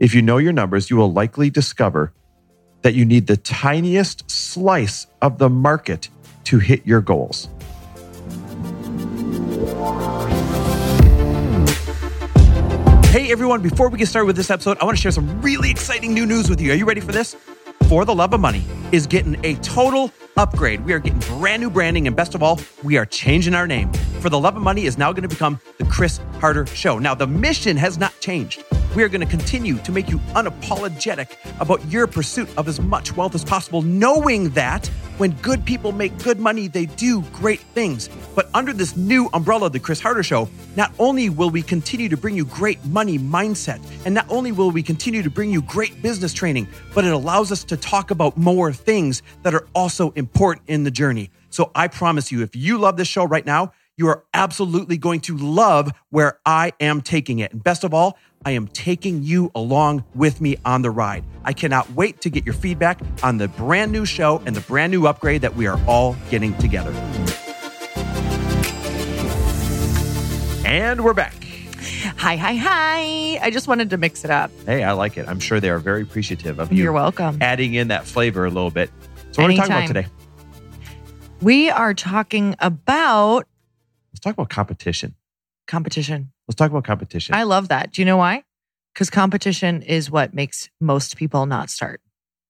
If you know your numbers, you will likely discover that you need the tiniest slice of the market to hit your goals. Hey everyone, before we get started with this episode, I want to share some really exciting new news with you. Are you ready for this? For the Love of Money is getting a total upgrade. We are getting brand new branding, and best of all, we are changing our name. For the Love of Money is now going to become the Chris Harder Show. Now, the mission has not changed. We are going to continue to make you unapologetic about your pursuit of as much wealth as possible, knowing that when good people make good money, they do great things. But under this new umbrella, The Chris Harder Show, not only will we continue to bring you great money mindset, and not only will we continue to bring you great business training, but it allows us to talk about more things that are also important in the journey. So I promise you, if you love this show right now, you are absolutely going to love where I am taking it. And best of all, I am taking you along with me on the ride. I cannot wait to get your feedback on the brand new show and the brand new upgrade that we are all getting together. And we're back. Hi, hi, hi. I just wanted to mix it up. Hey, I like it. I'm sure they are very appreciative of you You're welcome. adding in that flavor a little bit. So, what are we talking about today? We are talking about Let's talk about competition. Competition. Let's talk about competition. I love that. Do you know why? Because competition is what makes most people not start.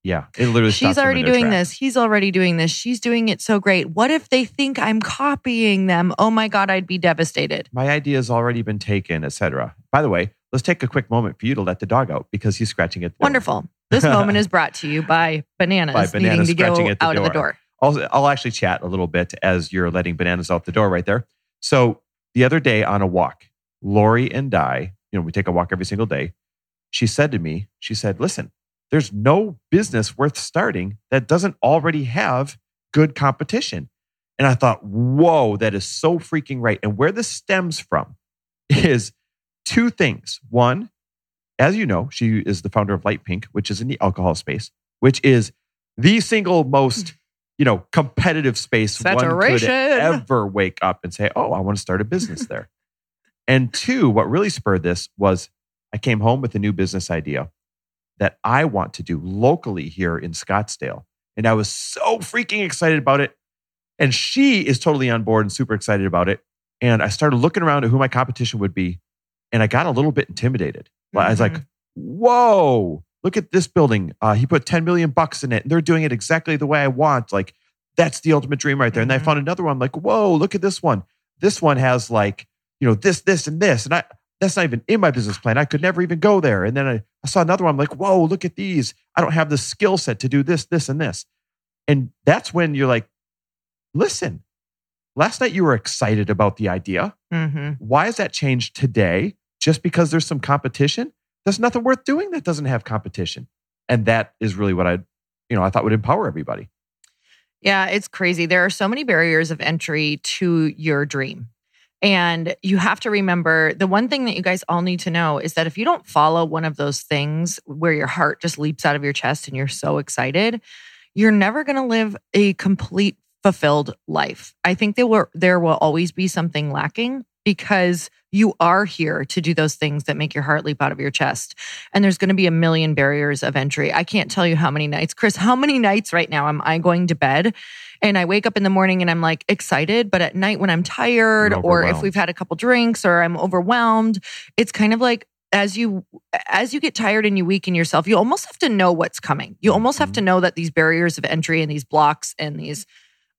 yeah, it literally. stops She's already doing tracks. this. He's already doing this. She's doing it so great. What if they think I'm copying them? Oh my God, I'd be devastated. My idea has already been taken, etc. By the way, let's take a quick moment for you to let the dog out because he's scratching at the door. Wonderful. This moment is brought to you by bananas, By Bananas needing to go scratching at the out of the door. door. I'll, I'll actually chat a little bit as you're letting bananas out the door right there. So the other day on a walk, Lori and I, you know, we take a walk every single day. She said to me, she said, listen, there's no business worth starting that doesn't already have good competition. And I thought, whoa, that is so freaking right. And where this stems from is two things. One, as you know, she is the founder of Light Pink, which is in the alcohol space, which is the single most, you know, competitive space one could Saturation. ever wake up and say, "Oh, I want to start a business there." and two, what really spurred this was I came home with a new business idea that I want to do locally here in Scottsdale, and I was so freaking excited about it. And she is totally on board and super excited about it. And I started looking around at who my competition would be, and I got a little bit intimidated. But I was like, mm-hmm. whoa, look at this building. Uh, he put 10 million bucks in it and they're doing it exactly the way I want. Like, that's the ultimate dream right there. And I found another one, like, whoa, look at this one. This one has like, you know, this, this, and this. And I, that's not even in my business plan. I could never even go there. And then I, I saw another one, I'm like, whoa, look at these. I don't have the skill set to do this, this, and this. And that's when you're like, listen, last night you were excited about the idea hmm why has that changed today just because there's some competition there's nothing worth doing that doesn't have competition and that is really what i you know i thought would empower everybody Yeah, it's crazy. There are so many barriers of entry to your dream. And you have to remember the one thing that you guys all need to know is that if you don't follow one of those things where your heart just leaps out of your chest and you're so excited, you're never going to live a complete fulfilled life. I think there will there will always be something lacking because you are here to do those things that make your heart leap out of your chest. And there's going to be a million barriers of entry. I can't tell you how many nights, Chris, how many nights right now am I going to bed and I wake up in the morning and I'm like excited, but at night when I'm tired or if we've had a couple drinks or I'm overwhelmed, it's kind of like as you as you get tired and you weaken yourself, you almost have to know what's coming. You almost have to mm-hmm. know that these barriers of entry and these blocks and these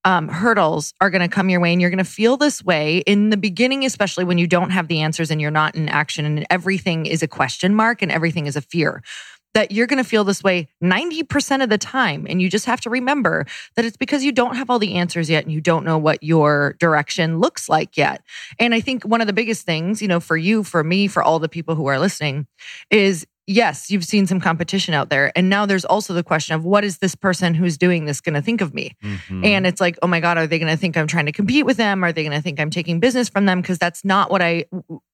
um, hurdles are going to come your way and you're going to feel this way in the beginning, especially when you don't have the answers and you're not in action and everything is a question mark and everything is a fear. That you're going to feel this way 90% of the time. And you just have to remember that it's because you don't have all the answers yet and you don't know what your direction looks like yet. And I think one of the biggest things, you know, for you, for me, for all the people who are listening is yes, you've seen some competition out there. And now there's also the question of what is this person who's doing this going to think of me? Mhm. And it's like, oh my God, are they going to think I'm trying to compete with them? Are they going to think I'm taking business from them? Because that's not what I,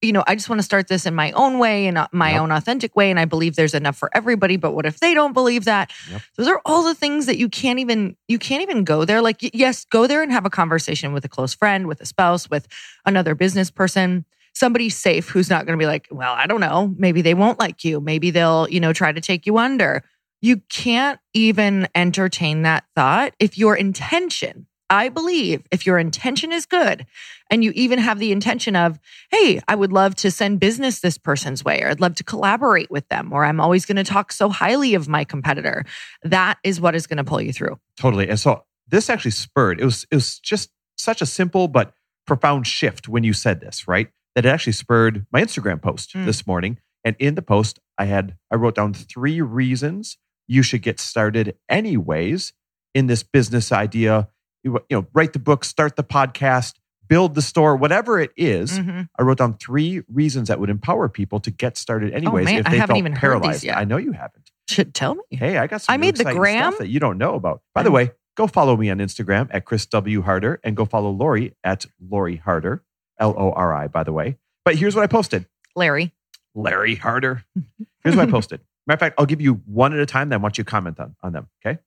you know, I just want to start this in my own way and my Yep. own authentic way. And I believe there's enough for everybody. But what if they don't believe that? Yep. Those are all the things that you can't even, you can't even go there. Like, yes, go there and have a conversation with a close friend, with a spouse, with another business person. Somebody safe who's not going to be like, well, I don't know, maybe they won't like you, maybe they'll, you know, try to take you under. You can't even entertain that thought if your intention I believe if your intention is good and you even have the intention of, hey, I would love to send business this person's way, or I'd love to collaborate with them, or I'm always going to talk so highly of my competitor, that is what is going to pull you through. Totally. And so this actually spurred, it was, it was just such a simple but profound shift when you said this, right? That it actually spurred my Instagram post mm. this morning. And in the post, I had, I wrote down three reasons you should get started anyways in this business idea you know, write the book, start the podcast, build the store, whatever it is, mm-hmm. I wrote down three reasons that would empower people to get started oh, anyways. Oh, man, if they I haven't felt even paralyzed. heard these yet. I know you haven't. Should tell me. Hey, I got some. I made the gram that you don't know about. By the way, go follow me on Instagram at Chris W Harder and go follow Lori at Lori Harder, L O R I. By the way, but here's what I posted. Larry. Larry Harder. Here's what I posted. Matter of fact, I'll give you one at a time. Then I want you comment on on them. Okay.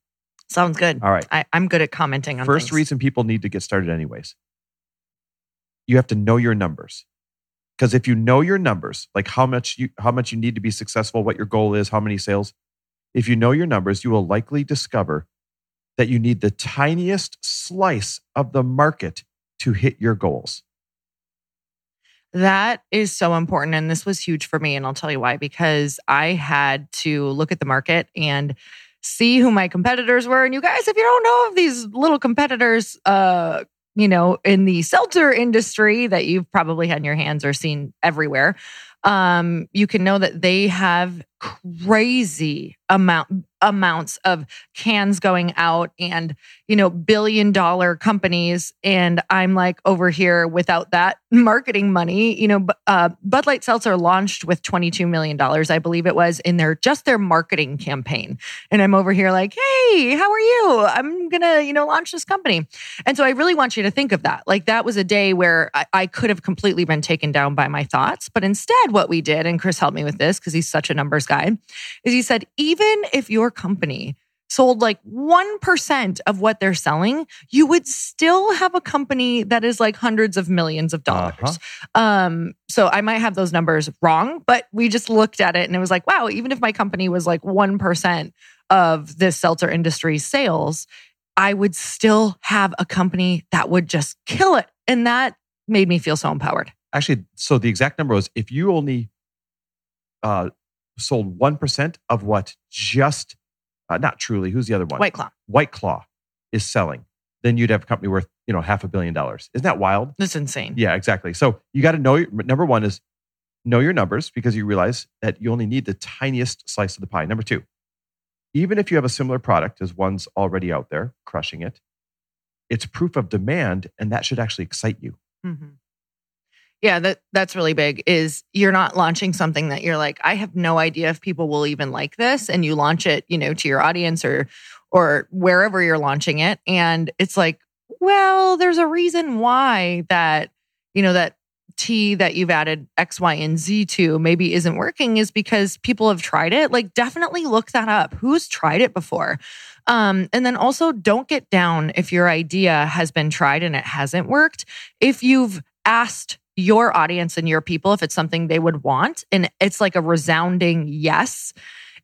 Sounds good. All right. I, am good at commenting on First things. reason people need to get started, anyways. You have to know your numbers. Because if you know your numbers, like how much you how much you need to be successful, what your goal is, how many sales, if you know your numbers, you will likely discover that you need the tiniest slice of the market to hit your goals. That is so important. And this was huge for me. And I'll tell you why, because I had to look at the market and see who my competitors were. And you guys, if you don't know of these little competitors, uh, you know, in the seltzer industry that you've probably had in your hands or seen everywhere, um, you can know that they have crazy amount amounts of cans going out and you know billion dollar companies. And i'm like over here without that marketing money you know uh, bud light seltzer launched with 22 million dollars i believe it was in their just their marketing campaign. And i'm over here like hey how are you? I'm gonna you know launch this company. And so i really want you to think of that. Like that was a day where i, I could have completely been taken down by my thoughts. But instead what we did and chris helped me with this because he's such a numbers guy is he said even if your company sold like 1% of what they're selling, you would still have a company that is like hundreds of millions of dollars. Uh-huh. Um, so I might have those numbers wrong, but we just looked at it and it was like, wow, even if my company was like 1% of this seltzer industry sales, I would still have a company that would just kill it. And that made me feel so empowered. Actually, so the exact number was if you only uh, sold 1% of what just, uh, not truly, who's the other one? White Claw. White Claw is selling, then you'd have a company worth, you know, half a billion dollars. Isn't that wild? That's insane. Yeah, exactly. So you got to know, your, number one is know your numbers because you realize that you only need the tiniest slice of the pie. Number two, even if you have a similar product as one's already out there crushing it, it's proof of demand and that should actually excite you. Mm-hmm. Yeah, that that's really big is you're not launching something that you're like I have no idea if people will even like this and you launch it, you know, to your audience or or wherever you're launching it and it's like, well, there's a reason why that you know that tea that you've added X, Y, and Z to maybe isn't working is because people have tried it. Like, definitely look that up. Who's tried it before? Um, and then also don't get down if your idea has been tried and it hasn't worked. If you've asked your audience and your people if it's something they would want. And it's like a resounding yes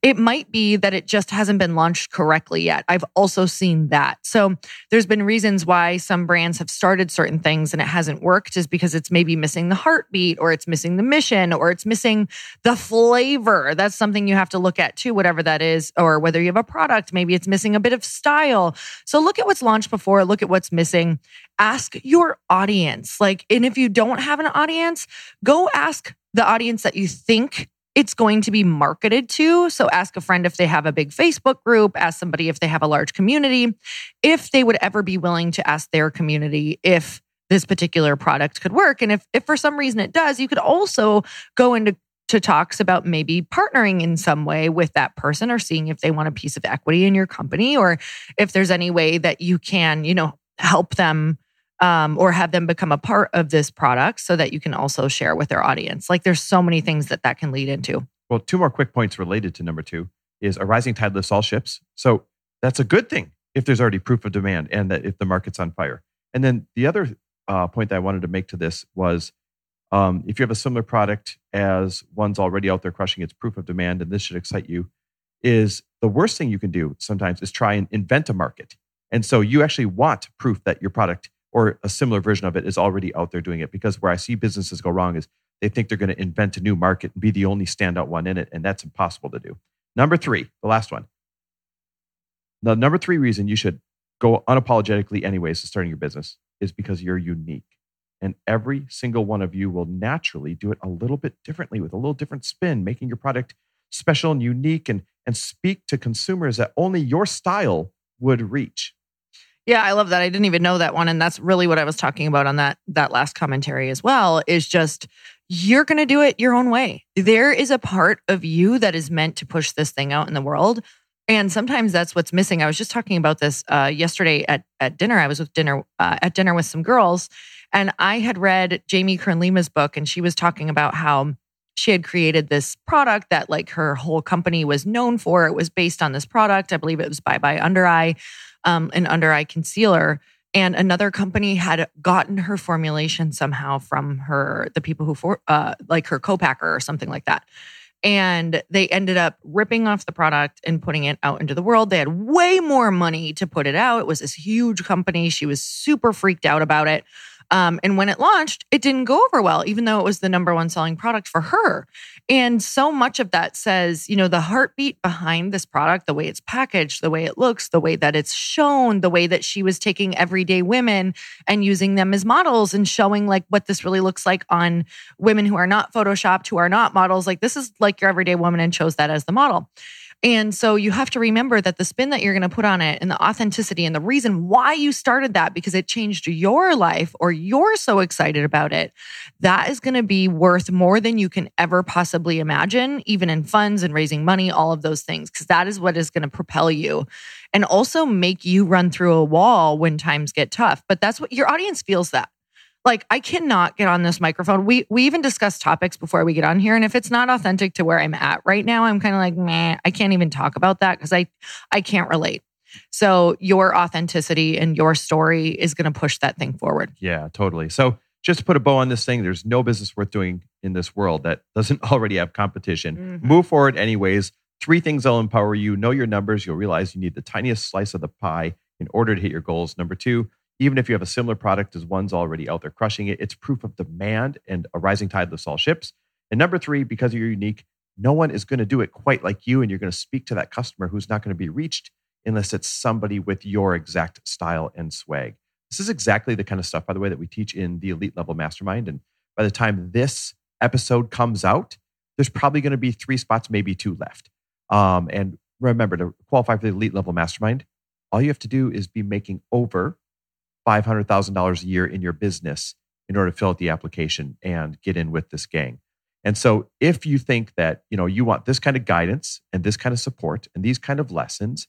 it might be that it just hasn't been launched correctly yet. I've also seen that. So there's been reasons why some brands have started certain things and it hasn't worked is because it's maybe missing the heartbeat or it's missing the mission or it's missing the flavor. That's something you have to look at too, whatever that is, or whether you have a product, maybe it's missing a bit of style. So look at what's launched before, look at what's missing. Ask your audience. Like, and if you don't have an audience, go ask the audience that you think it's going to be marketed to. So ask a friend if they have a big Facebook group, ask somebody if they have a large community, if they would ever be willing to ask their community if this particular product could work. And if, if for some reason it does, you could also go into to talks about maybe partnering in some way with that person or seeing if they want a piece of equity in your company or if there's any way that you can, you know, help them um, or have them become a part of this product so that you can also share with their audience. Like there's so many things that that can lead into. Well, two more quick points related to number two is a rising tide lifts all ships. So that's a good thing if there's already proof of demand and that if the market's on fire. And then the other uh, point that I wanted to make to this was Um, if you have a similar product as one's already out there crushing its proof of demand, and this should excite you, is the worst thing you can do sometimes is try and invent a market. And so you actually want proof that your product or a similar version of it is already out there doing it. Because where I see businesses go wrong is they think they're going to invent a new market and be the only standout one in it. And that's impossible to do. Number three, the last one. The number three reason you should go unapologetically, anyways, to starting your business is because you're unique. And every single one of you will naturally do it a little bit differently with a little different spin, making your product special and unique and, and speak to consumers that only your style would reach. Yeah, I love that. I didn't even know that one and that's really what I was talking about on that that last commentary as well is just you're going to do it your own way. There is a part of you that is meant to push this thing out in the world and sometimes that's what's missing. I was just talking about this uh, yesterday at at dinner. I was with dinner uh, at dinner with some girls, and I had read Jamie Kern Lima's book, and she was talking about how she had created this product that like her whole company was known for. It was based on this product. I believe it was Bye Bye Under Eye, um, an under eye concealer. And another company had gotten her formulation somehow from her, the people who for, uh, like her co-packer or something like that and they ended up ripping off the product and putting it out into the world. They had way more money to put it out. It was this huge company. She was super freaked out about it. Um, and when it launched, it didn't go over well, even though it was the number one selling product for her. And so much of that says, you know, the heartbeat behind this product, the way it's packaged, the way it looks, the way that it's shown, the way that she was taking everyday women and using them as models and showing like what this really looks like on women who are not photoshopped, who are not models. Like this is like your everyday woman and chose that as the model. And so you have to remember that the spin that you're going to put on it and the authenticity and the reason why you started that because it changed your life or you're so excited about it, that is going to be worth more than you can ever possibly imagine, even in funds and raising money, all of those things, because that is what is going to propel you and also make you run through a wall when times get tough. But that's what your audience feels that like I cannot get on this microphone. We we even discuss topics before we get on here, and if it's not authentic to where I'm at right now, I'm kind of like, man, I can't even talk about that because I I can't relate. So your authenticity and your story is going to push that thing forward. Yeah, totally. So just to put a bow on this thing, there's no business worth doing in this world that doesn't already have competition. Mm-hmm. Move forward anyways. Three things that'll empower you. Know your numbers. You'll realize you need the tiniest slice of the pie in order to hit your goals. Number two, even if you have a similar product as one's already out there crushing it, it's proof of demand and a rising tide lifts all ships. And number three, because you're unique, no one is going to do it quite like you. And you're going to speak to that customer who's not going to be reached unless it's somebody with your exact style and swag. This is exactly the kind of stuff, by the way, that we teach in the elite level mastermind. And by the time this episode comes out, there's probably going to be three spots, maybe two left. Um, and remember to qualify for the elite level mastermind, all you have to do is be making over $500,000 a year in your business in order to fill out the application and get in with this gang. And so if you think that, you know, you want this kind of guidance and this kind of support and these kind of lessons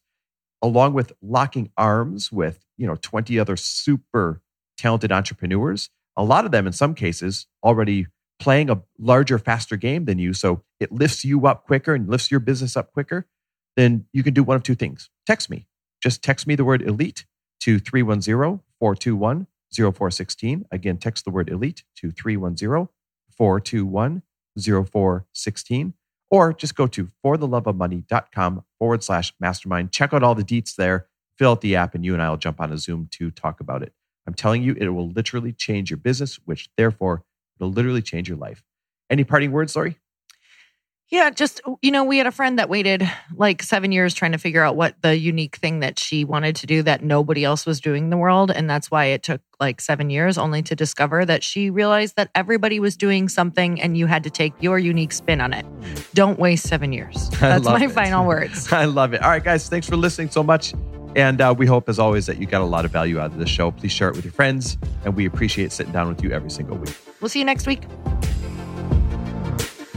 along with locking arms with, you know, 20 other super talented entrepreneurs, a lot of them in some cases already playing a larger faster game than you so it lifts you up quicker and lifts your business up quicker, then you can do one of two things. Text me. Just text me the word elite to 310 421 0416. Again, text the word elite to 310 421 0416. Or just go to fortheloveofmoney.com forward slash mastermind. Check out all the deets there, fill out the app, and you and I will jump on a Zoom to talk about it. I'm telling you, it will literally change your business, which therefore it'll literally change your life. Any parting words, Lori? Yeah, just, you know, we had a friend that waited like seven years trying to figure out what the unique thing that she wanted to do that nobody else was doing in the world. And that's why it took like seven years only to discover that she realized that everybody was doing something and you had to take your unique spin on it. Don't waste seven years. That's my it. final words. I love it. All right, guys, thanks for listening so much. And uh, we hope, as always, that you got a lot of value out of this show. Please share it with your friends. And we appreciate sitting down with you every single week. We'll see you next week.